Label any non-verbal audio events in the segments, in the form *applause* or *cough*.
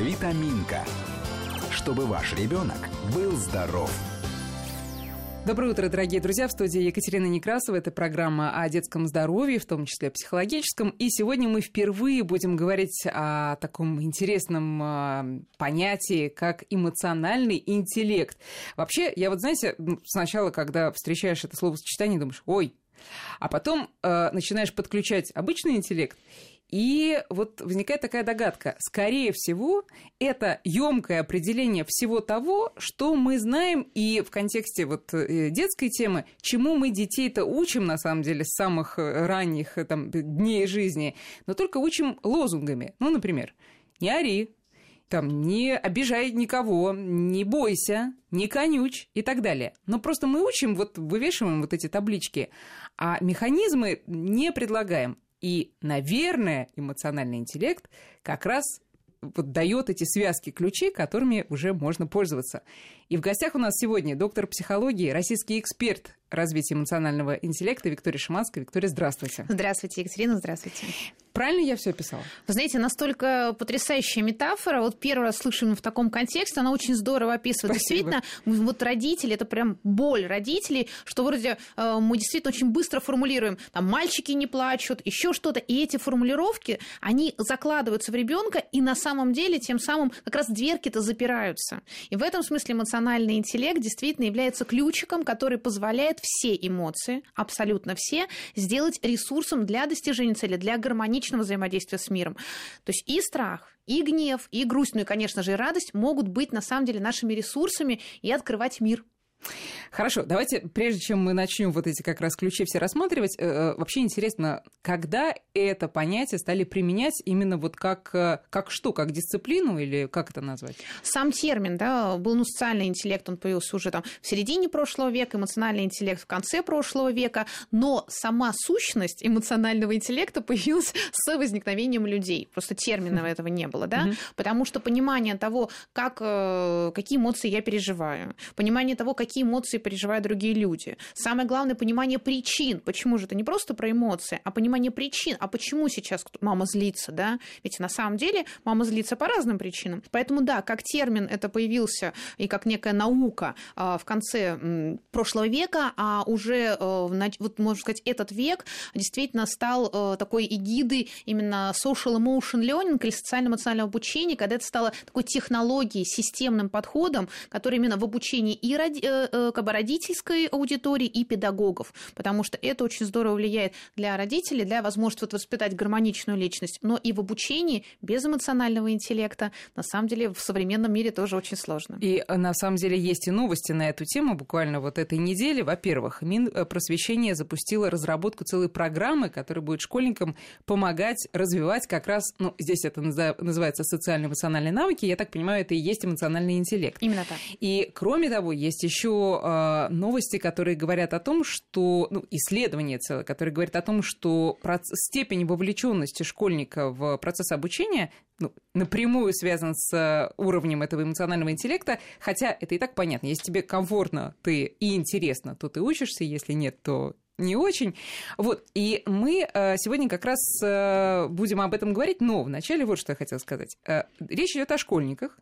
Витаминка. Чтобы ваш ребенок был здоров. Доброе утро, дорогие друзья. В студии Екатерина Некрасова. Это программа о детском здоровье, в том числе психологическом. И сегодня мы впервые будем говорить о таком интересном э, понятии, как эмоциональный интеллект. Вообще, я вот, знаете, сначала, когда встречаешь это словосочетание, думаешь, ой, а потом э, начинаешь подключать обычный интеллект, и вот возникает такая догадка. Скорее всего, это емкое определение всего того, что мы знаем, и в контексте вот э, детской темы, чему мы детей-то учим, на самом деле, с самых э, ранних э, там, дней жизни, но только учим лозунгами. Ну, например, «Не ори», там, не обижай никого, не бойся, не конюч и так далее. Но просто мы учим, вот вывешиваем вот эти таблички, а механизмы не предлагаем. И, наверное, эмоциональный интеллект как раз вот дает эти связки ключей, которыми уже можно пользоваться. И в гостях у нас сегодня доктор психологии, российский эксперт развития эмоционального интеллекта Виктория Шиманская. Виктория, здравствуйте. Здравствуйте, Екатерина, здравствуйте. Правильно я все описала? Вы знаете, настолько потрясающая метафора. Вот первый раз слышим в таком контексте, она очень здорово описывает. Спасибо. Действительно, вот родители, это прям боль родителей, что вроде э, мы действительно очень быстро формулируем, там мальчики не плачут, еще что-то. И эти формулировки, они закладываются в ребенка, и на самом деле тем самым как раз дверки-то запираются. И в этом смысле эмоциональный интеллект действительно является ключиком, который позволяет все эмоции, абсолютно все, сделать ресурсом для достижения цели, для гармоничного взаимодействия с миром. То есть и страх, и гнев, и грусть, ну и, конечно же, и радость могут быть на самом деле нашими ресурсами и открывать мир. Хорошо, давайте, прежде чем мы начнем вот эти как раз ключи все рассматривать, э, э, вообще интересно, когда это понятие стали применять именно вот как, э, как что, как дисциплину или как это назвать? Сам термин, да, был ну, социальный интеллект, он появился уже там в середине прошлого века, эмоциональный интеллект в конце прошлого века, но сама сущность эмоционального интеллекта появилась с возникновением людей. Просто термина этого не было, да, потому что понимание того, как, какие эмоции я переживаю, понимание того, какие какие эмоции переживают другие люди. Самое главное понимание причин. Почему же это не просто про эмоции, а понимание причин. А почему сейчас мама злится, да? Ведь на самом деле мама злится по разным причинам. Поэтому да, как термин это появился и как некая наука а, в конце прошлого века, а уже, э, вот можно сказать, этот век действительно стал э, такой эгидой именно social emotion learning или социально-эмоционального обучения, когда это стало такой технологией, системным подходом, который именно в обучении и э, Э, бы родительской аудитории и педагогов, потому что это очень здорово влияет для родителей, для возможности вот воспитать гармоничную личность, но и в обучении без эмоционального интеллекта на самом деле в современном мире тоже очень сложно. И э, на самом деле есть и новости на эту тему буквально вот этой недели. Во-первых, Минпросвещение запустило разработку целой программы, которая будет школьникам помогать развивать как раз, ну, здесь это называется социально-эмоциональные навыки, я так понимаю, это и есть эмоциональный интеллект. Именно так. И кроме того, есть еще еще э, новости, которые говорят о том, что, ну, исследование целое, которое говорит о том, что степень вовлеченности школьника в процесс обучения ну, напрямую связан с уровнем этого эмоционального интеллекта, хотя это и так понятно. Если тебе комфортно, ты и интересно, то ты учишься, если нет, то не очень. Вот, и мы э, сегодня как раз э, будем об этом говорить, но вначале вот что я хотела сказать. Речь идет о школьниках.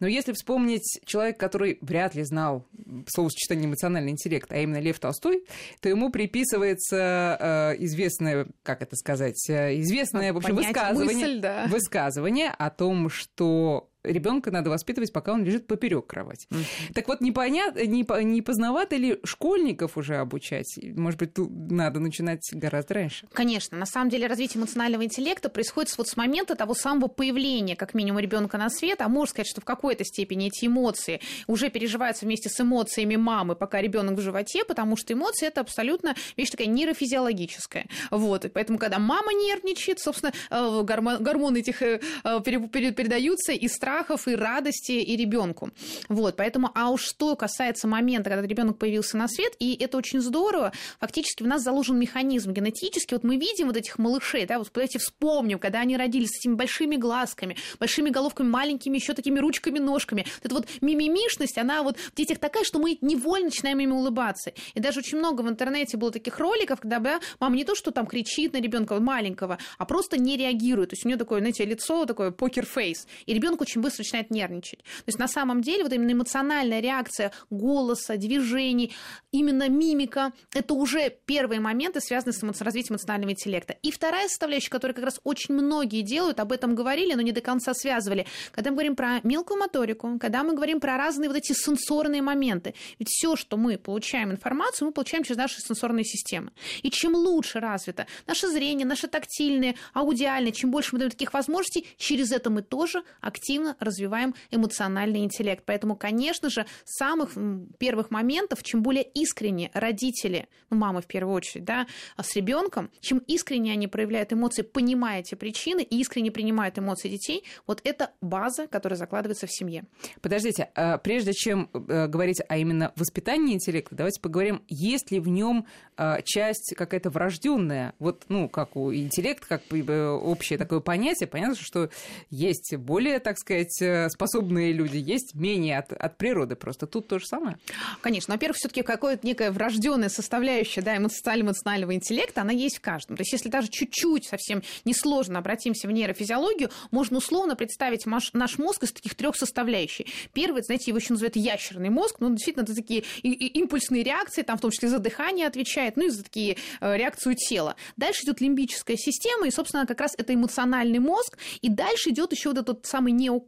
Но если вспомнить человека, который вряд ли знал словосочетание эмоциональный интеллект, а именно Лев Толстой, то ему приписывается э, известное, как это сказать, э, известное, в общем, высказывание, мысль, да. высказывание о том, что ребенка надо воспитывать, пока он лежит поперек кровати. Mm-hmm. Так вот, непонятно, не, не поздновато ли школьников уже обучать? Может быть, тут надо начинать гораздо раньше? Конечно. На самом деле развитие эмоционального интеллекта происходит вот с момента того самого появления, как минимум, ребенка на свет, а можно сказать, что в какой-то степени эти эмоции уже переживаются вместе с эмоциями мамы, пока ребенок в животе, потому что эмоции это абсолютно вещь такая нейрофизиологическая. Вот. И поэтому, когда мама нервничает, собственно, э, гормоны этих э, передаются, и страх страхов и радости и ребенку. Вот, поэтому, а уж что касается момента, когда ребенок появился на свет, и это очень здорово, фактически в нас заложен механизм генетически, вот мы видим вот этих малышей, да, вот давайте вспомним, когда они родились с этими большими глазками, большими головками, маленькими еще такими ручками, ножками, вот эта вот мимимишность, она вот в детях такая, что мы невольно начинаем ими улыбаться. И даже очень много в интернете было таких роликов, когда да, мама не то, что там кричит на ребенка маленького, а просто не реагирует. То есть у нее такое, знаете, лицо такое покер-фейс. И ребенок очень быстро начинает нервничать. То есть на самом деле вот именно эмоциональная реакция голоса, движений, именно мимика, это уже первые моменты, связанные с развитием эмоционального интеллекта. И вторая составляющая, которую как раз очень многие делают, об этом говорили, но не до конца связывали. Когда мы говорим про мелкую моторику, когда мы говорим про разные вот эти сенсорные моменты. Ведь все, что мы получаем информацию, мы получаем через наши сенсорные системы. И чем лучше развито наше зрение, наше тактильное, аудиальное, чем больше мы даем таких возможностей, через это мы тоже активно развиваем эмоциональный интеллект. Поэтому, конечно же, с самых первых моментов, чем более искренне родители, ну, мамы в первую очередь, да, с ребенком, чем искренне они проявляют эмоции, понимая эти причины и искренне принимают эмоции детей, вот это база, которая закладывается в семье. Подождите, а прежде чем э, говорить о именно воспитании интеллекта, давайте поговорим, есть ли в нем а, часть какая-то врожденная, вот, ну, как у интеллект, как э, общее такое понятие, понятно, что есть более, так сказать, э, способные люди, есть менее от, от природы, просто тут то же самое. Конечно, во-первых, все-таки какое-то некая врожденная составляющая, да, эмоционально-эмоционального интеллекта, она есть в каждом. То есть, если даже чуть-чуть совсем несложно обратимся в нейрофизиологию, можно условно представить наш мозг из таких трех составляющих. Первый, знаете, его еще называют ящерный мозг, ну, действительно, это такие импульсные реакции, там, в том числе за дыхание отвечает, ну, и за такие э, реакцию тела. Дальше идет лимбическая система, и, собственно, как раз это эмоциональный мозг, и дальше идет еще вот этот самый неокортекс,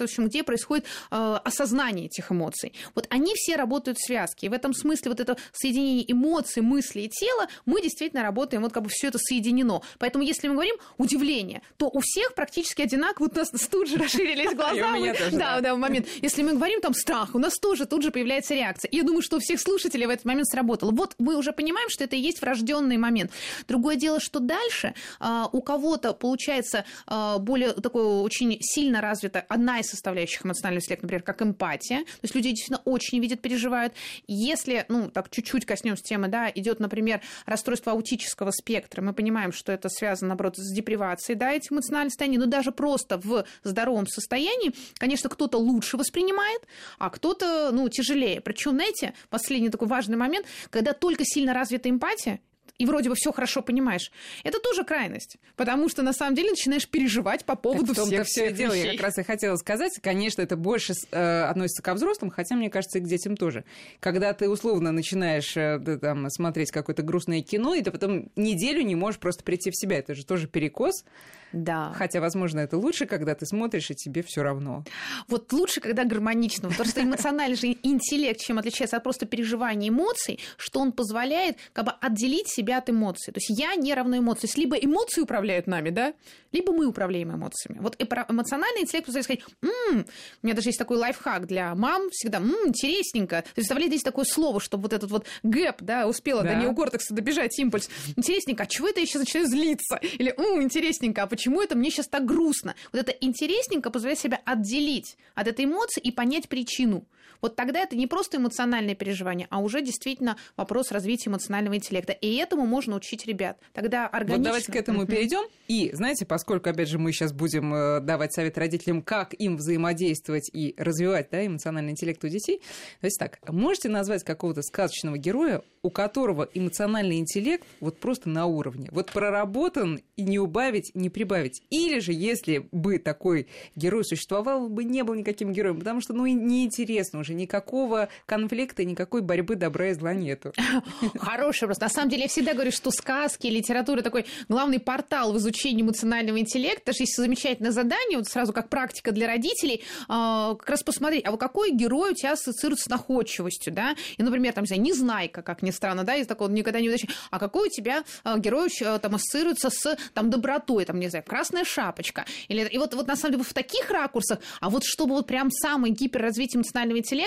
в общем, где происходит э, осознание этих эмоций. Вот они все работают в связке, и в этом смысле вот это соединение эмоций, мыслей и тела, мы действительно работаем, вот как бы все это соединено. Поэтому, если мы говорим удивление, то у всех практически одинаково, вот у нас тут же расширились *laughs* глаза. Да, да, момент. Если мы говорим там страх, у нас тоже тут же появляется реакция. Я думаю, что у всех слушателей в этот момент сработало. Вот мы уже понимаем, что это и есть врожденный момент. Другое дело, что дальше а, у кого-то получается а, более такое очень сильно развита одна из составляющих эмоционального интеллекта, например, как эмпатия. То есть люди действительно очень видят, переживают. Если, ну, так чуть-чуть коснемся темы, да, идет, например, расстройство аутического спектра, мы понимаем, что это связано, наоборот, с депривацией, да, этих эмоциональных состояний, но даже просто в здоровом состоянии, конечно, кто-то лучше воспринимает, а кто-то, ну, тяжелее. Причем, знаете, последний такой важный момент, когда только сильно развита эмпатия, и вроде бы все хорошо понимаешь, это тоже крайность. Потому что на самом деле начинаешь переживать по поводу так всех все дело. Я как раз и хотела сказать, конечно, это больше э, относится ко взрослым, хотя, мне кажется, и к детям тоже. Когда ты условно начинаешь э, там, смотреть какое-то грустное кино, и ты потом неделю не можешь просто прийти в себя. Это же тоже перекос. Да. Хотя, возможно, это лучше, когда ты смотришь, и тебе все равно. Вот лучше, когда гармонично. Потому что эмоциональный же интеллект, чем отличается от просто переживания эмоций, что он позволяет как бы отделить себя от эмоций. То есть я не равно эмоции. То есть либо эмоции управляют нами, да, либо мы управляем эмоциями. Вот эмоциональный интеллект позволяет сказать, м-м", у меня даже есть такой лайфхак для мам всегда, м-м, интересненько. Представляете, здесь такое слово, чтобы вот этот вот гэп, да, успела да. до неокортекса добежать импульс. Интересненько, а чего это я сейчас начинаю злиться? Или, м-м, интересненько, а почему это мне сейчас так грустно? Вот это интересненько позволяет себя отделить от этой эмоции и понять причину. Вот тогда это не просто эмоциональное переживание, а уже действительно вопрос развития эмоционального интеллекта. И этому можно учить ребят. Тогда органично... Вот давайте к этому перейдем. И, знаете, поскольку, опять же, мы сейчас будем э, давать совет родителям, как им взаимодействовать и развивать да, эмоциональный интеллект у детей, давайте так, можете назвать какого-то сказочного героя, у которого эмоциональный интеллект вот просто на уровне, вот проработан и не убавить, не прибавить. Или же, если бы такой герой существовал, бы не был никаким героем, потому что, ну, неинтересно уже, никакого конфликта, никакой борьбы добра и зла нету. *laughs* Хороший вопрос. На самом деле, я всегда говорю, что сказки, литература такой главный портал в изучении эмоционального интеллекта. Есть замечательное задание, вот сразу как практика для родителей, а, как раз посмотреть, а вот какой герой у тебя ассоциируется с находчивостью, да? И, например, там, не знаю, Незнайка, как ни странно, да, из такого никогда не удачи. А какой у тебя а, герой а, там ассоциируется с там добротой, там, не знаю, красная шапочка. Или, и вот, вот на самом деле в таких ракурсах, а вот чтобы вот прям самый гиперразвитие эмоционального интеллекта,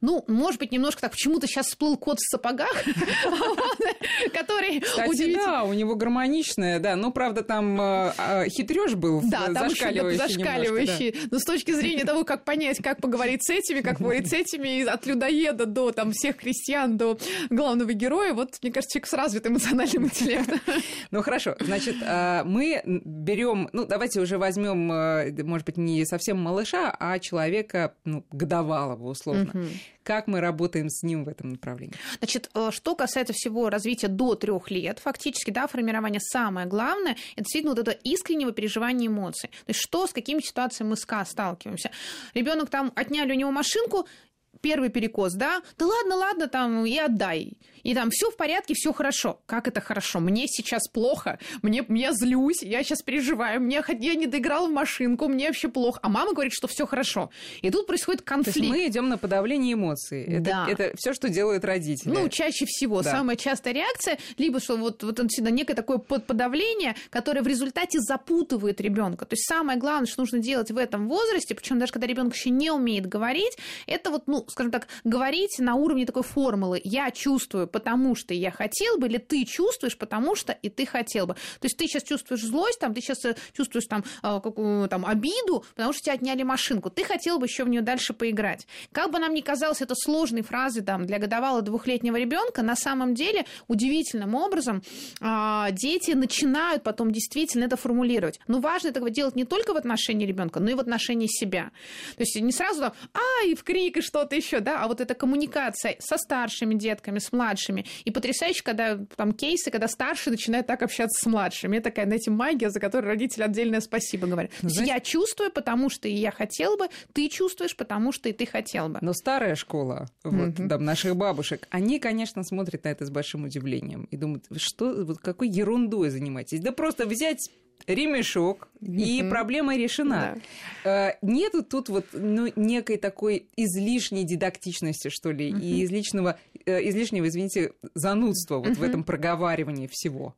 ну, может быть, немножко так, почему-то сейчас всплыл кот в сапогах, *laughs* который Кстати, да, у него гармоничная, да, ну, правда, там э, а, хитрёж был да, зашкаливающий. зашкаливающий. Но с точки зрения того, как понять, как поговорить с этими, как поговорить с этими, от людоеда до там всех крестьян, до главного героя, вот, мне кажется, человек с развитым эмоциональным интеллектом. *laughs* Ну, хорошо, значит, э, мы берем, ну, давайте уже возьмем, э, может быть, не совсем малыша, а человека ну, годовалого, условно. Угу. Как мы работаем с ним в этом направлении? Значит, э, что касается всего развития до трех лет, фактически, да, формирование самое главное, это действительно вот это искреннего переживания эмоций. То есть что, с какими ситуациями мы сталкиваемся. Ребенок там отняли у него машинку, первый перекос, да, да ладно, ладно, там, и отдай. И там все в порядке, все хорошо. Как это хорошо? Мне сейчас плохо, мне, я злюсь, я сейчас переживаю, мне, я не доиграл в машинку, мне вообще плохо. А мама говорит, что все хорошо. И тут происходит конфликт. То есть мы идем на подавление эмоций. Это, да. это все, что делают родители. Ну, чаще всего. Да. Самая частая реакция, либо что вот, вот всегда некое такое подавление, которое в результате запутывает ребенка. То есть самое главное, что нужно делать в этом возрасте, причем даже когда ребенок еще не умеет говорить, это вот, ну, скажем так, говорить на уровне такой формулы «я чувствую, потому что я хотел бы», или «ты чувствуешь, потому что и ты хотел бы». То есть ты сейчас чувствуешь злость, там, ты сейчас э, чувствуешь там, э, какую, там обиду, потому что тебя отняли машинку. Ты хотел бы еще в нее дальше поиграть. Как бы нам ни казалось это сложной фразой там, для годовалого двухлетнего ребенка, на самом деле удивительным образом а, дети начинают потом действительно это формулировать. Но важно этого делать не только в отношении ребенка, но и в отношении себя. То есть не сразу там, а, в крик, и что-то еще, да, а вот эта коммуникация со старшими детками, с младшими. И потрясающе, когда там кейсы, когда старшие начинают так общаться с младшими. Это такая, знаете, магия, за которую родители отдельное спасибо говорят. Знаете, я чувствую, потому что и я хотел бы, ты чувствуешь, потому что и ты хотел бы. Но старая школа, вот, mm там, наших бабушек, они, конечно, смотрят на это с большим удивлением и думают, что, вот какой ерундой занимаетесь? Да просто взять ремешок, и проблема решена. Да. Э, нету тут вот ну, некой такой излишней дидактичности, что ли, и излишнего, излишнего, извините, занудства вот в этом проговаривании всего.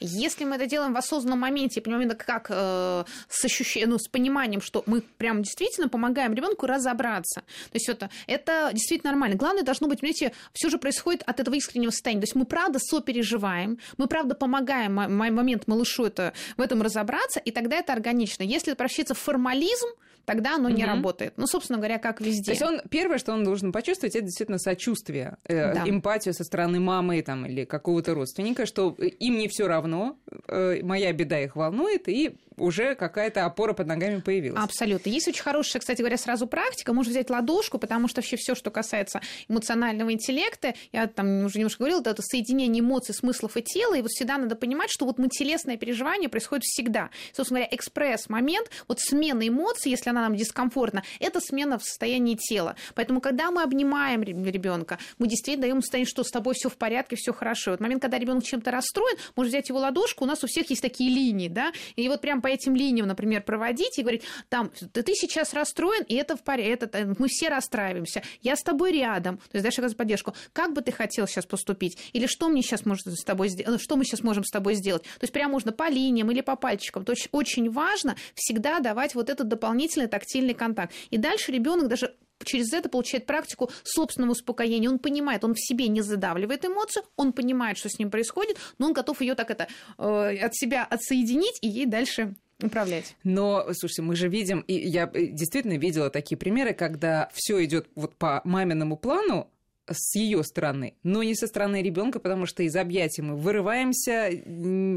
Если мы это делаем в осознанном моменте, понимаем, как э, с ощущением, ну, с пониманием, что мы прям действительно помогаем ребенку разобраться. То есть это, это действительно нормально. Главное должно быть, понимаете, все же происходит от этого искреннего состояния. То есть мы правда сопереживаем, мы правда помогаем момент малышу это, в этом разобраться, и тогда это органично. Если это превращается в формализм, тогда оно угу. не работает. Ну, собственно говоря, как везде. То есть он первое, что он должен почувствовать, это действительно сочувствие, э, да. эмпатию со стороны мамы там, или какого-то родственника, что им не все равно, э, моя беда их волнует, и уже какая-то опора под ногами появилась. Абсолютно. Есть очень хорошая, кстати говоря, сразу практика. Можно взять ладошку, потому что вообще все, что касается эмоционального интеллекта, я там уже немножко говорила, это соединение эмоций, смыслов и тела, и вот всегда надо понимать, что вот мы телесное переживание происходит всегда. Собственно говоря, экспресс-момент, вот смена эмоций, если она нам дискомфортна, это смена в состоянии тела. Поэтому, когда мы обнимаем ребенка, мы действительно даем состояние, что с тобой все в порядке, все хорошо. Вот момент, когда ребенок чем-то расстроен, можно взять его ладошку, у нас у всех есть такие линии, да, и вот прям по этим линиям, например, проводить и говорить, там, ты, ты сейчас расстроен, и это в порядке, это, мы все расстраиваемся, я с тобой рядом, то есть дальше оказывать поддержку. Как бы ты хотел сейчас поступить? Или что мне сейчас может с тобой сделать? Что мы сейчас можем с тобой сделать? То есть прям можно по линиям или по пальчикам. То есть очень важно всегда давать вот этот дополнительный тактильный контакт. И дальше ребенок даже через это получает практику собственного успокоения. Он понимает, он в себе не задавливает эмоцию, он понимает, что с ним происходит, но он готов ее так это э, от себя отсоединить и ей дальше управлять. Но, слушайте, мы же видим, и я э, действительно видела такие примеры, когда все идет вот по маминому плану, с ее стороны, но не со стороны ребенка, потому что из объятий мы вырываемся,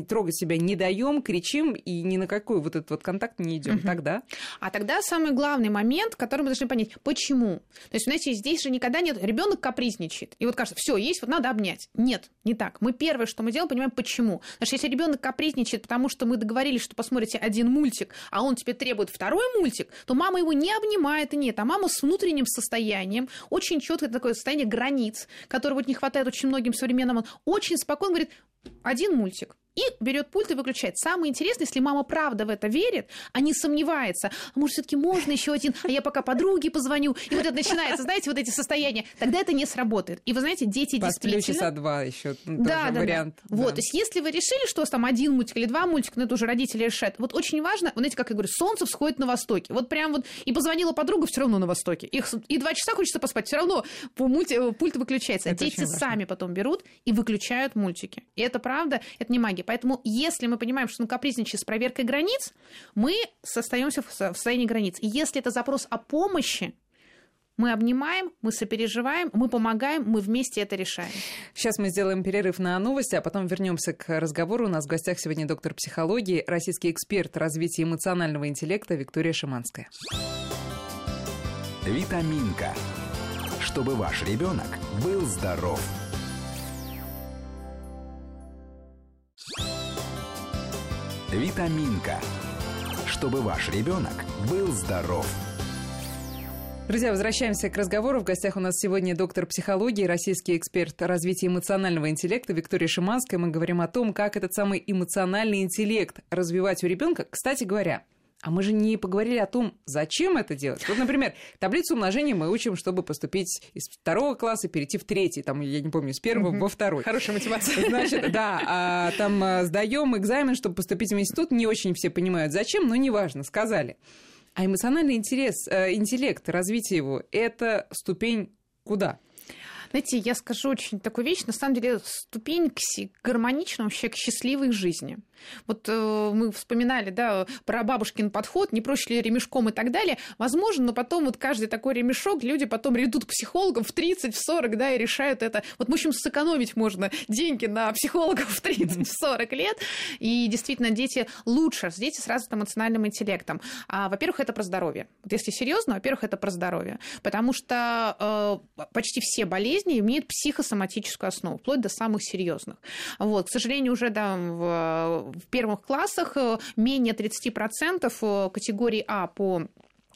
трогать себя не даем, кричим и ни на какой вот этот вот контакт не идем. Угу. Тогда? А тогда самый главный момент, который мы должны понять, почему. То есть, знаете, здесь же никогда нет, ребенок капризничает, и вот кажется, все есть, вот надо обнять. Нет, не так. Мы первое, что мы делаем, понимаем, почему. Потому что если ребенок капризничает, потому что мы договорились, что посмотрите один мультик, а он теперь требует второй мультик, то мама его не обнимает и нет, а мама с внутренним состоянием, очень четкое такое состояние границ, которого не хватает очень многим современным, он очень спокойно говорит, один мультик и берет пульт и выключает. Самое интересное, если мама правда в это верит, а не сомневается, а может, все-таки можно еще один, а я пока подруге позвоню. И вот это начинается, знаете, вот эти состояния. Тогда это не сработает. И вы знаете, дети действительно... часа два еще да, да, вариант. Да. Вот, то есть если вы решили, что у вас там один мультик или два мультика, ну это уже родители решают. Вот очень важно, вот знаете, как я говорю, солнце всходит на востоке. Вот прям вот, и позвонила подруга, все равно на востоке. Их, и два часа хочется поспать, все равно мульти, пульт выключается. Это Дети сами потом берут и выключают мультики. И это правда, это не магия. Поэтому, если мы понимаем, что он капризничает с проверкой границ, мы остаемся в состоянии границ. И если это запрос о помощи, мы обнимаем, мы сопереживаем, мы помогаем, мы вместе это решаем. Сейчас мы сделаем перерыв на новости, а потом вернемся к разговору. У нас в гостях сегодня доктор психологии, российский эксперт развития эмоционального интеллекта Виктория Шиманская. Витаминка. Чтобы ваш ребенок был здоров. Витаминка. Чтобы ваш ребенок был здоров. Друзья, возвращаемся к разговору. В гостях у нас сегодня доктор психологии, российский эксперт развития эмоционального интеллекта Виктория Шиманская. Мы говорим о том, как этот самый эмоциональный интеллект развивать у ребенка. Кстати говоря, а мы же не поговорили о том, зачем это делать. Вот, например, таблицу умножения мы учим, чтобы поступить из второго класса, перейти в третий, там, я не помню, с первого во второй. Хорошая мотивация. Значит, да, а, там а, сдаем экзамен, чтобы поступить в институт. Не очень все понимают, зачем, но неважно, сказали. А эмоциональный интерес, э, интеллект, развитие его – это ступень куда? Знаете, я скажу очень такую вещь, на самом деле ступень к гармоничному, вообще к счастливой жизни. Вот э, мы вспоминали, да, про бабушкин подход, не проще ли ремешком и так далее. Возможно, но потом вот каждый такой ремешок, люди потом идут к психологам в 30, в 40, да, и решают это. Вот, в общем, сэкономить можно деньги на психологов в 30, в 40 лет. И действительно, дети лучше, дети с эмоциональным интеллектом. А, во-первых, это про здоровье. Вот если серьезно, во-первых, это про здоровье. Потому что э, почти все болезни имеют психосоматическую основу, вплоть до самых серьезных. Вот, к сожалению, уже да, в в первых классах э, менее 30% э, категории А по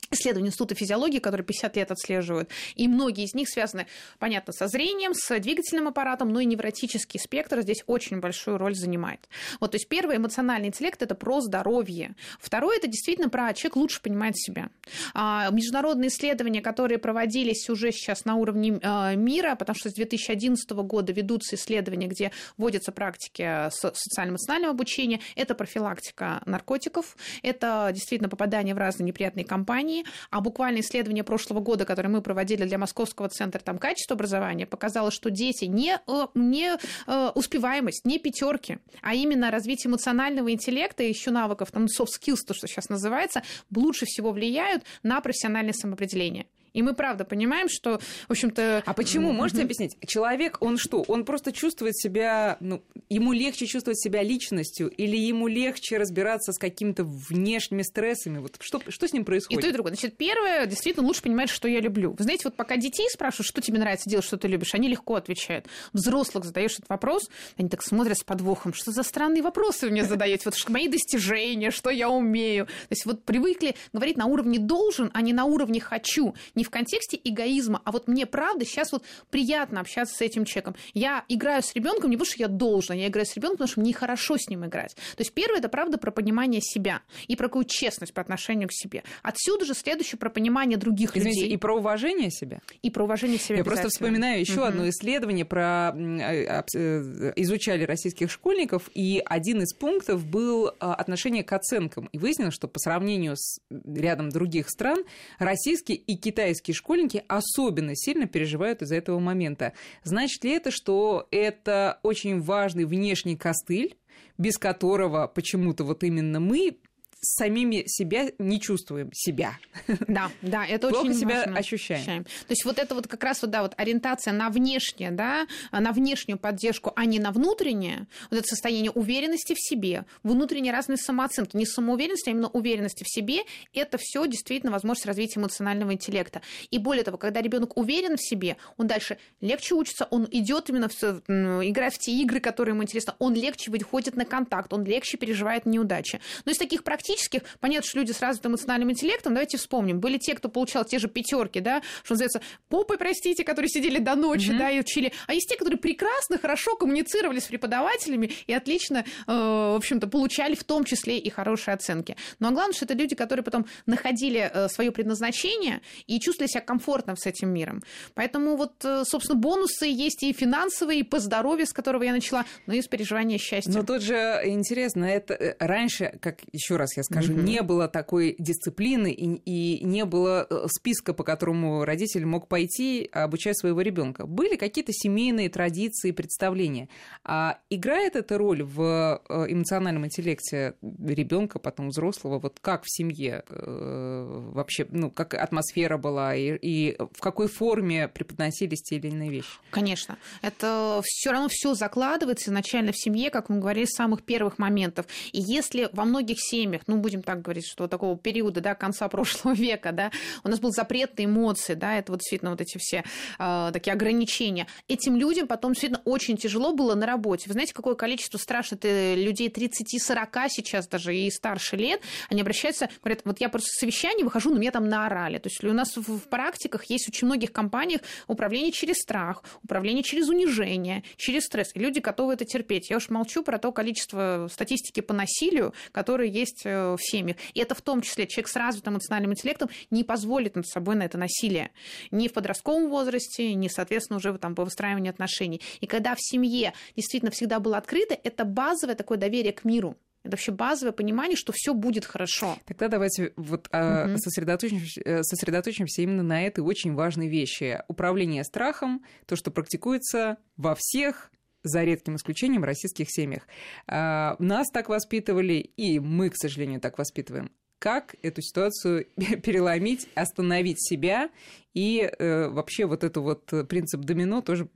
исследования Института физиологии, которые 50 лет отслеживают, и многие из них связаны, понятно, со зрением, с двигательным аппаратом, но и невротический спектр здесь очень большую роль занимает. Вот, то есть первый эмоциональный интеллект – это про здоровье. Второе – это действительно про человек лучше понимает себя. А, международные исследования, которые проводились уже сейчас на уровне а, мира, потому что с 2011 года ведутся исследования, где вводятся практики социально-эмоционального обучения, это профилактика наркотиков, это действительно попадание в разные неприятные компании, а буквально исследование прошлого года, которое мы проводили для Московского центра там, качества образования, показало, что дети не, э, не э, успеваемость, не пятерки, а именно развитие эмоционального интеллекта и еще навыков, там, soft skills, то, что сейчас называется, лучше всего влияют на профессиональное самоопределение. И мы правда понимаем, что, в общем-то... А почему? Можете объяснить? Человек, он что? Он просто чувствует себя, ну, ему легче чувствовать себя личностью или ему легче разбираться с какими-то внешними стрессами? Вот что, что с ним происходит? И то, и другое. Значит, первое, действительно, лучше понимать, что я люблю. Вы знаете, вот пока детей спрашивают, что тебе нравится делать, что ты любишь, они легко отвечают. Взрослых задаешь этот вопрос, они так смотрят с подвохом, что за странные вопросы вы мне задаете, вот что мои достижения, что я умею. То есть вот привыкли говорить на уровне должен, а не на уровне хочу не в контексте эгоизма, а вот мне правда сейчас вот приятно общаться с этим человеком. Я играю с ребенком не потому, что я должна, я играю с ребенком, потому что мне хорошо с ним играть. То есть первое это правда про понимание себя и про какую честность по отношению к себе. Отсюда же следующее про понимание других Извините, людей. И про уважение себя. И про уважение себя. Я просто вспоминаю еще угу. одно исследование про э, э, изучали российских школьников, и один из пунктов был а, отношение к оценкам. И выяснилось, что по сравнению с рядом других стран российские и китайские китайские школьники особенно сильно переживают из-за этого момента. Значит ли это, что это очень важный внешний костыль, без которого почему-то вот именно мы самими себя не чувствуем себя. *laughs* Да, да, это Плохо очень себя важно. ощущаем. ощущаем. То есть вот это вот как раз вот, да, вот ориентация на внешнее, да, на внешнюю поддержку, а не на внутреннее, вот это состояние уверенности в себе, внутренней разной самооценки, не самоуверенности, а именно уверенности в себе, это все действительно возможность развития эмоционального интеллекта. И более того, когда ребенок уверен в себе, он дальше легче учится, он идет именно в, играть в те игры, которые ему интересны, он легче выходит на контакт, он легче переживает неудачи. Но из таких практик среднестатистических, понятно, что люди с развитым эмоциональным интеллектом, давайте вспомним, были те, кто получал те же пятерки, да, что называется, попы, простите, которые сидели до ночи, mm-hmm. да, и учили, а есть те, которые прекрасно, хорошо коммуницировали с преподавателями и отлично, э, в общем-то, получали в том числе и хорошие оценки. Ну, а главное, что это люди, которые потом находили э, свое предназначение и чувствовали себя комфортно с этим миром. Поэтому вот, э, собственно, бонусы есть и финансовые, и по здоровью, с которого я начала, но и с переживания счастья. Но тут же интересно, это э, раньше, как еще раз я скажу, угу. не было такой дисциплины и, и не было списка, по которому родитель мог пойти обучать своего ребенка. Были какие-то семейные традиции, представления. А играет эта роль в эмоциональном интеллекте ребенка, потом взрослого? Вот как в семье вообще, ну, как атмосфера была и, и в какой форме преподносились те или иные вещи? Конечно. Это все равно все закладывается изначально в семье, как мы говорили, с самых первых моментов. И если во многих семьях, ну, будем так говорить, что такого периода, да, конца *laughs* прошлого века, да, у нас был запрет на эмоции, да, это вот действительно вот эти все э, такие ограничения. Этим людям потом действительно очень тяжело было на работе. Вы знаете, какое количество страшных людей 30-40 сейчас даже и старше лет, они обращаются, говорят, вот я просто с совещания выхожу, но меня там наорали. То есть у нас в практиках есть очень многих компаниях управление через страх, управление через унижение, через стресс. И люди готовы это терпеть. Я уж молчу про то количество статистики по насилию, которое есть э, в семьях. И это в том числе человек с развитым эмоциональным интеллектом не позволит над собой на это насилие. Ни в подростковом возрасте, ни, соответственно, уже там, по выстраиванию отношений. И когда в семье действительно всегда было открыто, это базовое такое доверие к миру. Это вообще базовое понимание, что все будет хорошо. Тогда давайте вот угу. сосредоточимся, э, сосредоточимся именно на этой очень важной вещи. Управление страхом, то, что практикуется во всех за редким исключением, российских семьях. А, нас так воспитывали, и мы, к сожалению, так воспитываем. Как эту ситуацию *laughs* переломить, остановить себя и э, вообще вот эту вот принцип домино тоже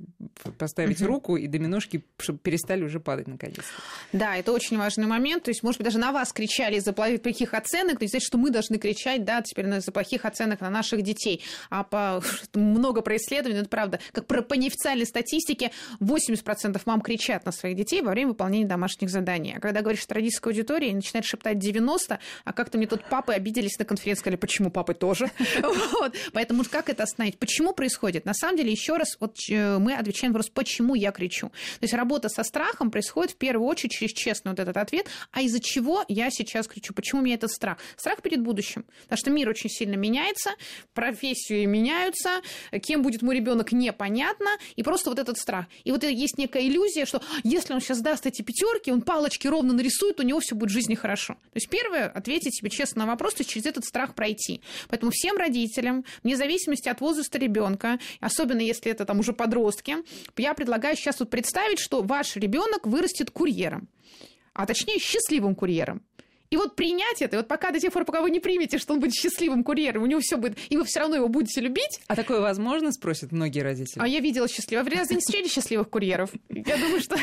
поставить угу. руку и доминошки, чтобы перестали уже падать наконец. Да, это очень важный момент. То есть, может быть, даже на вас кричали из-за плохих оценок, то есть, что мы должны кричать, да, теперь из-за плохих оценок на наших детей. А по *laughs* много про исследований, это правда, как про, по неофициальной статистике, 80% мам кричат на своих детей во время выполнения домашних заданий. А когда говоришь родительской аудитории, начинает шептать 90, а как-то мне тут папы обиделись на конференции, сказали, почему папы тоже? *laughs* Поэтому как как это остановить? Почему происходит? На самом деле, еще раз, вот э, мы отвечаем на вопрос, почему я кричу. То есть работа со страхом происходит в первую очередь через честный вот этот ответ, а из-за чего я сейчас кричу? Почему у меня этот страх? Страх перед будущим. Потому что мир очень сильно меняется, профессии меняются, кем будет мой ребенок непонятно, и просто вот этот страх. И вот есть некая иллюзия, что если он сейчас даст эти пятерки, он палочки ровно нарисует, у него все будет в жизни хорошо. То есть первое, ответить себе честно на вопрос, то есть через этот страх пройти. Поэтому всем родителям, вне зависимости зависимости от возраста ребенка, особенно если это там уже подростки, я предлагаю сейчас вот представить, что ваш ребенок вырастет курьером, а точнее счастливым курьером. И вот принять это, и вот пока до тех пор, пока вы не примете, что он будет счастливым курьером, у него все будет, и вы все равно его будете любить. А такое возможно, спросят многие родители. А я видела счастливых. Вы разве не встречали счастливых курьеров? Я думаю, что...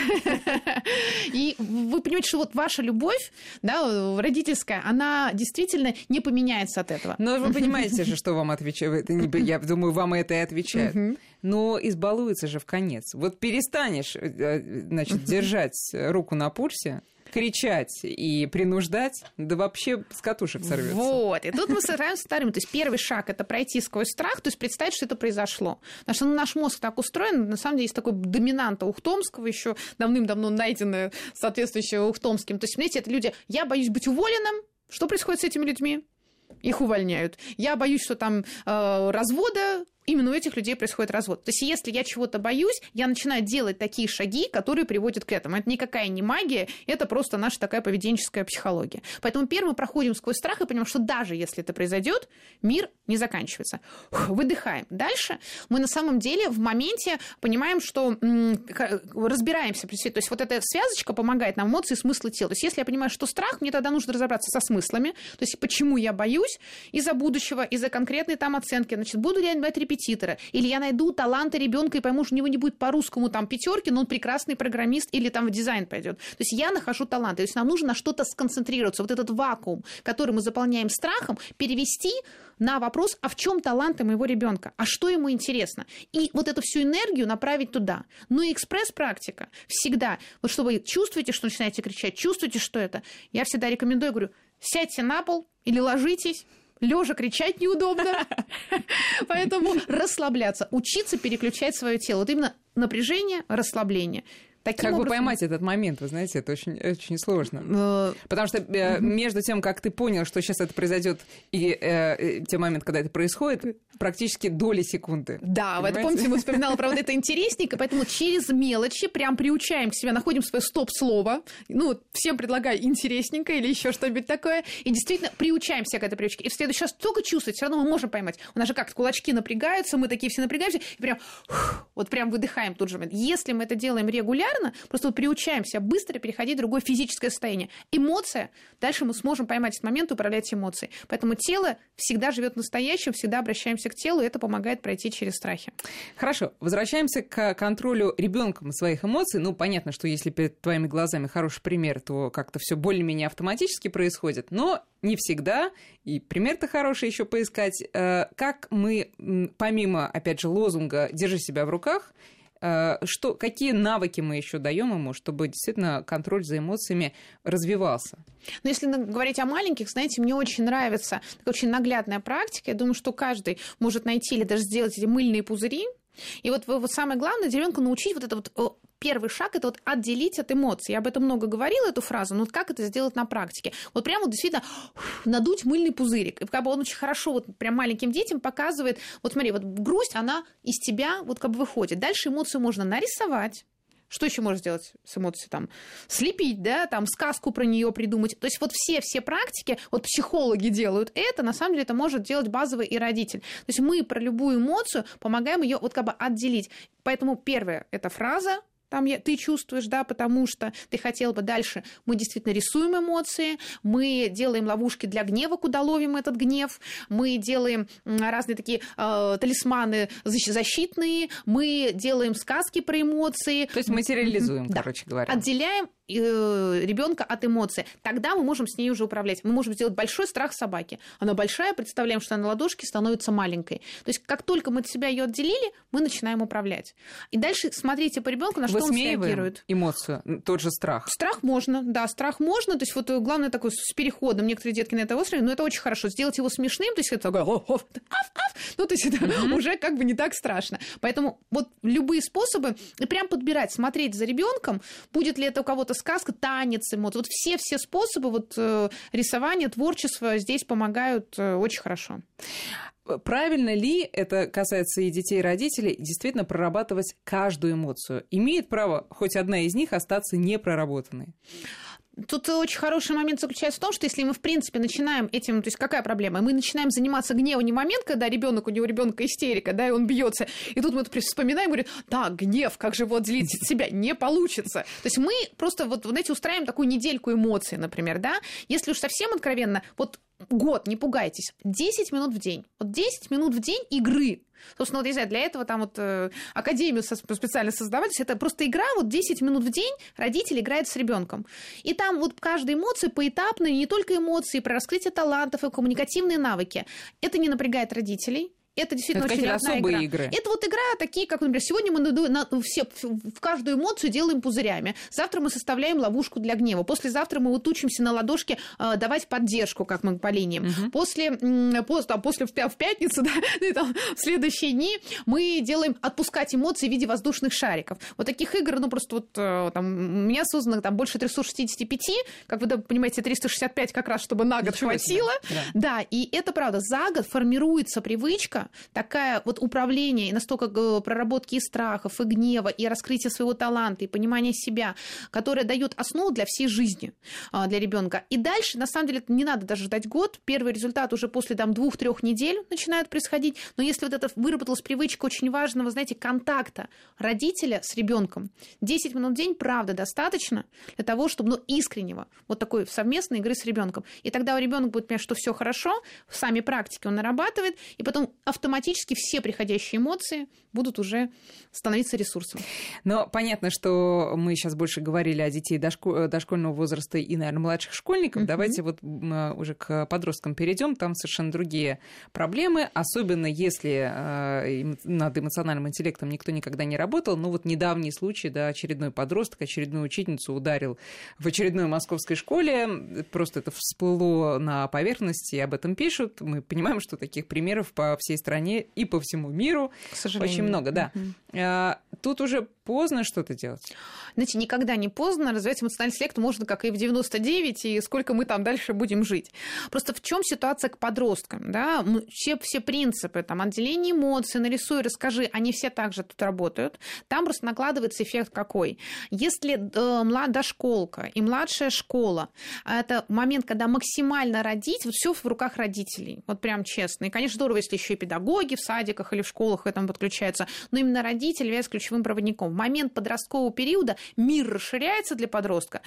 *laughs* И вы понимаете, что вот ваша любовь, да, родительская, она действительно не поменяется от этого. Но вы понимаете же, *laughs* что вам отвечают. Я думаю, вам это и отвечают. Но избалуется же в конец. Вот перестанешь, э, значит, держать руку на пульсе, кричать и принуждать, да вообще с катушек сорвется. Вот. И тут мы сразу ставим, то есть первый шаг это пройти сквозь страх, то есть представить, что это произошло. Потому что ну, наш мозг так устроен, на самом деле есть такой доминанта Ухтомского, еще давным-давно найденная соответствующая Ухтомским. То есть, смотрите, это люди, я боюсь быть уволенным, что происходит с этими людьми? их увольняют. Я боюсь, что там э, развода, именно у этих людей происходит развод. То есть, если я чего-то боюсь, я начинаю делать такие шаги, которые приводят к этому. Это никакая не магия, это просто наша такая поведенческая психология. Поэтому первым проходим сквозь страх и понимаем, что даже если это произойдет, мир не заканчивается. Выдыхаем. Дальше мы на самом деле в моменте понимаем, что разбираемся. То есть, вот эта связочка помогает нам эмоции, смыслы тела. То есть, если я понимаю, что страх, мне тогда нужно разобраться со смыслами. То есть, почему я боюсь из-за будущего, из-за конкретной там оценки. Значит, буду ли я репетитора, или я найду таланты ребенка и пойму, что у него не будет по-русскому там пятерки, но он прекрасный программист или там в дизайн пойдет. То есть я нахожу таланты. То есть нам нужно на что-то сконцентрироваться. Вот этот вакуум, который мы заполняем страхом, перевести на вопрос, а в чем таланты моего ребенка, а что ему интересно. И вот эту всю энергию направить туда. Ну и экспресс-практика всегда. Вот чтобы чувствуете, что начинаете кричать, чувствуете, что это. Я всегда рекомендую, говорю, сядьте на пол или ложитесь, лежа кричать неудобно. *laughs* Поэтому расслабляться, учиться переключать свое тело. Вот именно напряжение, расслабление. Таким как образом... бы поймать этот момент, вы знаете, это очень, очень сложно. Э, Потому что э, между тем, как ты понял, что сейчас это произойдет, и э, тем момент, когда это происходит, практически доли секунды. Да, вы это помните, мы вспоминала, правда, *laughs* это интересненько, поэтому через мелочи прям приучаем к себе, находим свое стоп-слово, ну, всем предлагаю интересненько или еще что-нибудь такое, и действительно приучаем себя к этой привычке. И в следующий раз только чувствовать, все равно мы можем поймать. У нас же как кулачки напрягаются, мы такие все напрягаемся, и прям, вот прям выдыхаем тут же. Если мы это делаем регулярно, просто вот приучаем себя быстро переходить в другое физическое состояние. Эмоция, дальше мы сможем поймать этот момент и управлять эмоцией. Поэтому тело всегда живет настоящим, всегда обращаемся к телу, и это помогает пройти через страхи. Хорошо, возвращаемся к контролю ребенком своих эмоций. Ну, понятно, что если перед твоими глазами хороший пример, то как-то все более-менее автоматически происходит, но не всегда, и пример-то хороший еще поискать. Э, как мы, помимо, опять же, лозунга «держи себя в руках», что, какие навыки мы еще даем ему, чтобы действительно контроль за эмоциями развивался? Но если говорить о маленьких, знаете, мне очень нравится такая очень наглядная практика. Я думаю, что каждый может найти или даже сделать эти мыльные пузыри, и вот, вот самое главное, ребенка научить вот это вот первый шаг это вот отделить от эмоций. Я об этом много говорила, эту фразу, но вот как это сделать на практике? Вот прямо вот действительно надуть мыльный пузырик. И как бы он очень хорошо вот прям маленьким детям показывает, вот смотри, вот грусть, она из тебя вот как бы выходит. Дальше эмоцию можно нарисовать, что еще можно сделать с эмоцией? Там, слепить, да, там, сказку про нее придумать. То есть вот все-все практики, вот психологи делают это, на самом деле это может делать базовый и родитель. То есть мы про любую эмоцию помогаем ее вот как бы отделить. Поэтому первое – это фраза, там я, ты чувствуешь, да, потому что ты хотел бы дальше. Мы действительно рисуем эмоции, мы делаем ловушки для гнева, куда ловим этот гнев, мы делаем разные такие э, талисманы защитные, мы делаем сказки про эмоции. То есть материализуем, да. короче говоря. Отделяем ребенка от эмоций. Тогда мы можем с ней уже управлять. Мы можем сделать большой страх собаки. Она большая, представляем, что она на ладошке становится маленькой. То есть как только мы от себя ее отделили, мы начинаем управлять. И дальше смотрите по ребенку, на что он реагирует. эмоцию, тот же страх. Страх можно, да, страх можно. То есть вот главное такой с переходом. Некоторые детки на это острове, но это очень хорошо. Сделать его смешным, то есть это такое, ну то есть это уже как бы не так страшно. Поэтому вот любые способы, и прям подбирать, смотреть за ребенком, будет ли это у кого-то сказка, танец, эмоции. Вот все-все способы вот, э, рисования, творчества здесь помогают э, очень хорошо. Правильно ли, это касается и детей, и родителей, действительно прорабатывать каждую эмоцию? Имеет право хоть одна из них остаться непроработанной? Тут очень хороший момент заключается в том, что если мы, в принципе, начинаем этим, то есть какая проблема? Мы начинаем заниматься гневом не момент, когда ребенок, у него ребенка истерика, да, и он бьется, и тут мы вспоминаем, говорим, так, гнев, как же его отделить от себя? Не получится. То есть мы просто вот, знаете, устраиваем такую недельку эмоций, например, да? Если уж совсем откровенно, вот год, не пугайтесь, 10 минут в день. Вот 10 минут в день игры Собственно, вот, не знаю, для этого там вот э, академию специально есть это просто игра, вот 10 минут в день родитель играет с ребенком. И там вот каждая эмоция поэтапно, не только эмоции, про раскрытие талантов и коммуникативные навыки. Это не напрягает родителей, это действительно это очень родная игра. игры. Это вот игра такие, как, например, сегодня мы на, на, все, в каждую эмоцию делаем пузырями. Завтра мы составляем ловушку для гнева. Послезавтра мы вот учимся на ладошке э, давать поддержку, как мы по линиям. Угу. После, э, после, там, после в, в пятницу, *laughs* да, и, там, в следующие дни мы делаем отпускать эмоции в виде воздушных шариков. Вот таких игр, ну, просто вот э, там, у меня создано там больше 365, как вы понимаете, 365 как раз, чтобы на год Ничего хватило. Да. да, и это правда, за год формируется привычка такая вот управление и настолько э, проработки и страхов, и гнева, и раскрытия своего таланта, и понимания себя, которая дает основу для всей жизни а, для ребенка. И дальше, на самом деле, не надо даже ждать год. Первый результат уже после там, двух-трех недель начинает происходить. Но если вот это выработалась привычка очень важного, знаете, контакта родителя с ребенком, 10 минут в день, правда, достаточно для того, чтобы, ну, искреннего, вот такой совместной игры с ребенком. И тогда у ребенка будет понимать, что все хорошо, сами практики он нарабатывает, и потом автоматически все приходящие эмоции будут уже становиться ресурсом. Но понятно, что мы сейчас больше говорили о детей дошко- дошкольного возраста и, наверное, младших школьников. Mm-hmm. Давайте вот уже к подросткам перейдем. Там совершенно другие проблемы, особенно если э, над эмоциональным интеллектом никто никогда не работал. Ну вот недавний случай, да, очередной подросток, очередную учительницу ударил в очередной московской школе. Просто это всплыло на поверхности, об этом пишут. Мы понимаем, что таких примеров по всей стране и по всему миру очень много, да. Mm-hmm. Тут уже поздно что-то делать? Знаете, никогда не поздно. Развивать эмоциональный интеллект можно, как и в 99, и сколько мы там дальше будем жить. Просто в чем ситуация к подросткам? Да? Все, все принципы, там, отделение эмоций, нарисуй, расскажи, они все также тут работают. Там просто накладывается эффект какой? Если э, дошколка и младшая школа, это момент, когда максимально родить, вот все в руках родителей, вот прям честно. И, конечно, здорово, если еще и педагоги в садиках или в школах к этому подключаются, но именно родители являются ключевым проводником в момент подросткового периода мир расширяется для подростка,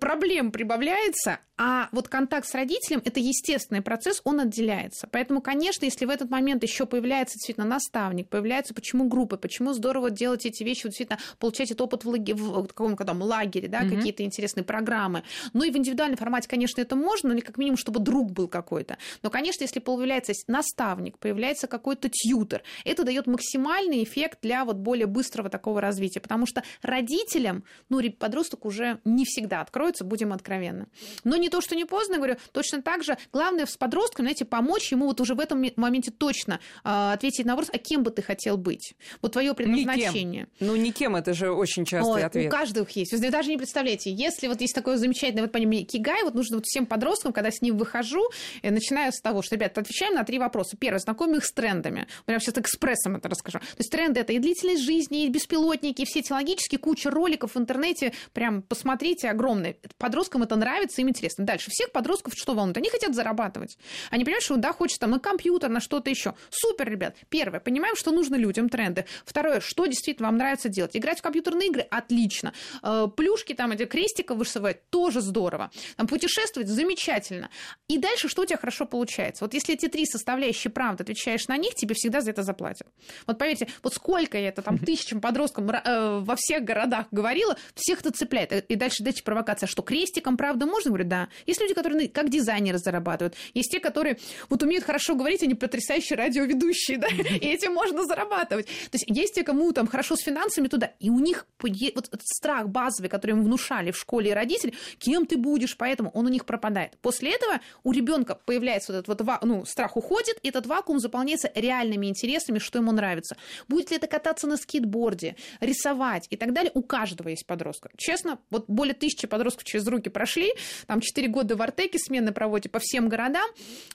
проблем прибавляется, а вот контакт с родителем – это естественный процесс, он отделяется. Поэтому, конечно, если в этот момент еще появляется действительно наставник, появляются почему группы, почему здорово делать эти вещи, вот действительно получать этот опыт в, лаге, в каком-то там лагере, да, mm-hmm. какие-то интересные программы. Ну и в индивидуальном формате, конечно, это можно, или как минимум, чтобы друг был какой-то. Но, конечно, если появляется наставник, появляется какой-то тьютер, это дает максимальный эффект для вот более быстрого такого развития, потому что родителям, ну, подросток уже не всегда откроется, будем откровенны. Но не то, что не поздно, говорю, точно так же, главное с подростком, знаете, помочь ему вот уже в этом моменте точно э, ответить на вопрос, а кем бы ты хотел быть? Вот твое предназначение. Никем. Ну, никем, это же очень частый О, ответ. У каждого есть. Вы даже не представляете, если вот есть такое замечательное, вот понимаете, кигай, вот нужно вот всем подросткам, когда с ним выхожу, я начинаю с того, что, ребят, отвечаем на три вопроса. Первое, знакомим их с трендами. Прямо сейчас экспрессом это расскажу. То есть тренды – это и длительность жизни, и беспилотники, все технологические, куча роликов в интернете, прям посмотрите, огромные. Подросткам это нравится, им интересно. Дальше. Всех подростков что волнует? Они хотят зарабатывать. Они понимают, что да, хочется там на компьютер, на что-то еще. Супер, ребят. Первое, понимаем, что нужно людям, тренды. Второе, что действительно вам нравится делать. Играть в компьютерные игры – отлично. Э, плюшки там, эти крестиков вышивать – тоже здорово. Там путешествовать – замечательно. И дальше что у тебя хорошо получается? Вот если эти три составляющие правда отвечаешь на них, тебе всегда за это заплатят. Вот поверьте, вот сколько я это там тысячам подросткам э, во всех городах говорила, всех это цепляет. И дальше дальше провокация, что крестиком, правда, можно? Говорю, да. Есть люди, которые ну, как дизайнеры зарабатывают. Есть те, которые вот умеют хорошо говорить, они потрясающие радиоведущие, да, и этим можно зарабатывать. То есть есть те, кому там хорошо с финансами туда, и у них вот страх базовый, который им внушали в школе и родители, кем ты будешь, поэтому он у них пропадает. После этого у ребенка появляется вот этот вот, ну, страх уходит, и этот вакуум заполняется реальными интересами, что ему нравится. Будет ли это кататься на скейтборде, рисовать и так далее. У каждого есть подростка. Честно, вот более тысячи подростков через руки прошли, там 4 года в Артеке смены проводите по всем городам,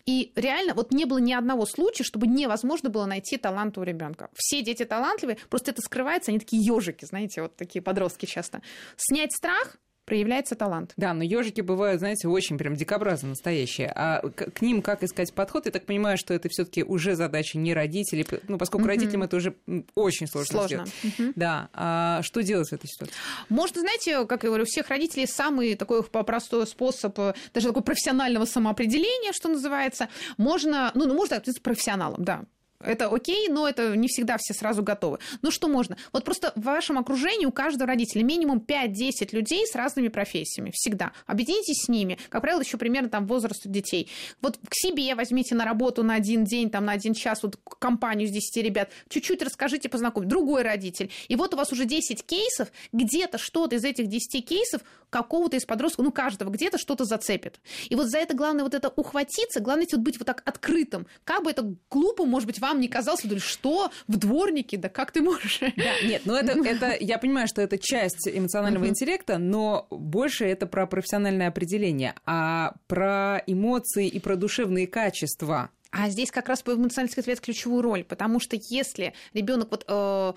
и реально вот не было ни одного случая, чтобы невозможно было найти талант у ребенка. Все дети талантливые, просто это скрывается, они такие ежики, знаете, вот такие подростки часто. Снять страх, проявляется талант. Да, но ежики бывают, знаете, очень прям дикобразы настоящие. А к, к ним как искать подход? Я так понимаю, что это все-таки уже задача не родителей, ну, поскольку mm-hmm. родителям это уже очень сложно. Сложно. Mm-hmm. Да. А что делать в этой ситуации? Можно, знаете, как я говорю, у всех родителей самый такой простой способ, э, даже такой профессионального самоопределения, что называется. Можно, ну, ну можно быть профессионалом, да. Это окей, но это не всегда все сразу готовы. Ну что можно? Вот просто в вашем окружении у каждого родителя минимум 5-10 людей с разными профессиями. Всегда. Объединитесь с ними. Как правило, еще примерно там возраст детей. Вот к себе возьмите на работу на один день, там на один час, вот компанию с 10 ребят. Чуть-чуть расскажите, познакомьте. Другой родитель. И вот у вас уже 10 кейсов. Где-то что-то из этих 10 кейсов какого-то из подростков, ну, каждого где-то что-то зацепит. И вот за это главное вот это ухватиться, главное вот быть вот так открытым. Как бы это глупо, может быть, вам не казалось, вы что, в дворнике, да как ты можешь? Да, нет, ну это, это, я понимаю, что это часть эмоционального интеллекта, но больше это про профессиональное определение, а про эмоции и про душевные качества а здесь как раз эмоциональный ответ ключевую роль, потому что если ребенок вот э,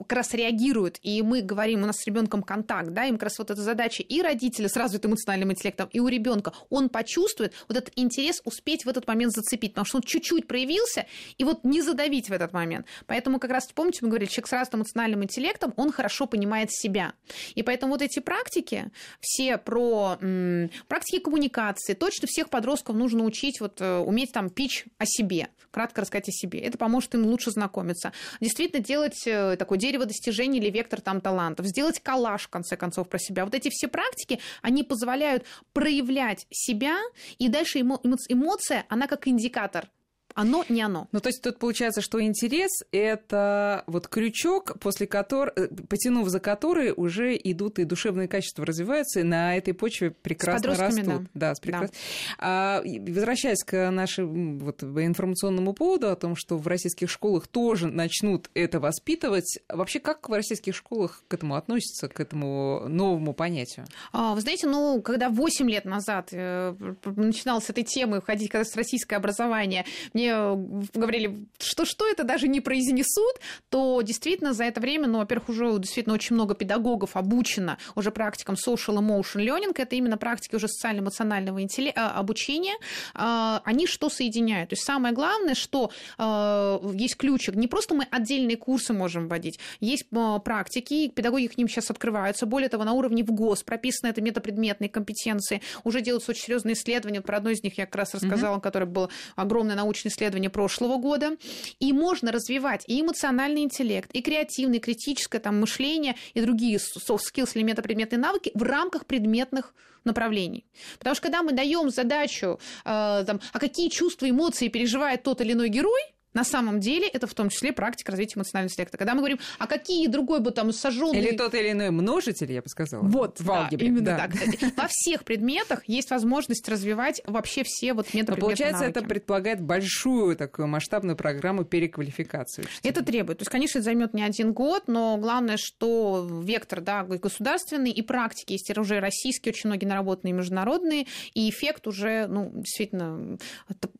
как раз реагирует, и мы говорим, у нас с ребенком контакт, да, им как раз вот эта задача и родителя с развитым эмоциональным интеллектом, и у ребенка, он почувствует вот этот интерес успеть в этот момент зацепить, потому что он чуть-чуть проявился, и вот не задавить в этот момент. Поэтому как раз, помните, мы говорили, человек с развитым эмоциональным интеллектом, он хорошо понимает себя. И поэтому вот эти практики, все про м, практики коммуникации, точно всех подростков нужно учить вот э, уметь там спич о себе, кратко рассказать о себе. Это поможет им лучше знакомиться. Действительно делать э, такое дерево достижений или вектор там талантов, сделать коллаж, в конце концов, про себя. Вот эти все практики, они позволяют проявлять себя, и дальше эмо- эмоция, она как индикатор оно не оно. Ну, то есть тут получается, что интерес – это вот крючок, после которого, э, потянув за который, уже идут и душевные качества развиваются, и на этой почве прекрасно растут. Да, да, с прекрас... да. А, возвращаясь к нашему вот, информационному поводу о том, что в российских школах тоже начнут это воспитывать, вообще как в российских школах к этому относятся, к этому новому понятию? А, вы знаете, ну, когда 8 лет назад э, начинал с этой темы входить когда с российское образование, мне мне говорили, что что это даже не произнесут, то действительно за это время, ну, во-первых, уже действительно очень много педагогов обучено уже практикам social emotion learning, это именно практики уже социально-эмоционального интеллекта, обучения, а, они что соединяют? То есть самое главное, что а, есть ключик, не просто мы отдельные курсы можем вводить, есть практики, педагоги к ним сейчас открываются, более того, на уровне в ГОС прописаны это метапредметные компетенции, уже делаются очень серьезные исследования, про одно из них я как раз рассказала, mm-hmm. которое было огромное научное исследование прошлого года. И можно развивать и эмоциональный интеллект, и креативный, и критическое там, мышление, и другие soft skills или метапредметные навыки в рамках предметных направлений. Потому что когда мы даем задачу, э, там, а какие чувства, эмоции переживает тот или иной герой, на самом деле это в том числе практика развития эмоционального интеллекта. Когда мы говорим, а какие другой бы там сожженный... Или тот или иной множитель, я бы сказала. Вот, в да, именно да. так. Во всех предметах есть возможность развивать вообще все вот методы Получается, это предполагает большую такую масштабную программу переквалификации. Это требует. То есть, конечно, это займет не один год, но главное, что вектор да, государственный и практики есть уже российские, очень многие наработанные международные, и эффект уже, ну, действительно,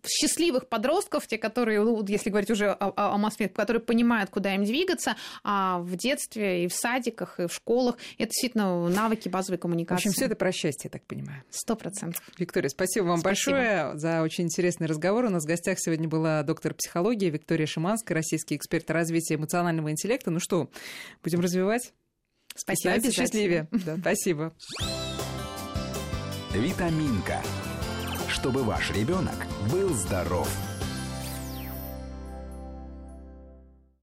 счастливых подростков, те, которые, ну, если если говорить уже о, о Москве, которые понимают, куда им двигаться, а в детстве и в садиках, и в школах это действительно навыки базовой коммуникации. В общем, все это про счастье, я так понимаю. Сто процентов. Виктория, спасибо вам спасибо. большое за очень интересный разговор. У нас в гостях сегодня была доктор психологии Виктория Шиманская, российский эксперт развития эмоционального интеллекта. Ну что, будем развивать? Спасибо. Счастливее. *laughs* Да, спасибо. Витаминка. Чтобы ваш ребенок был здоров.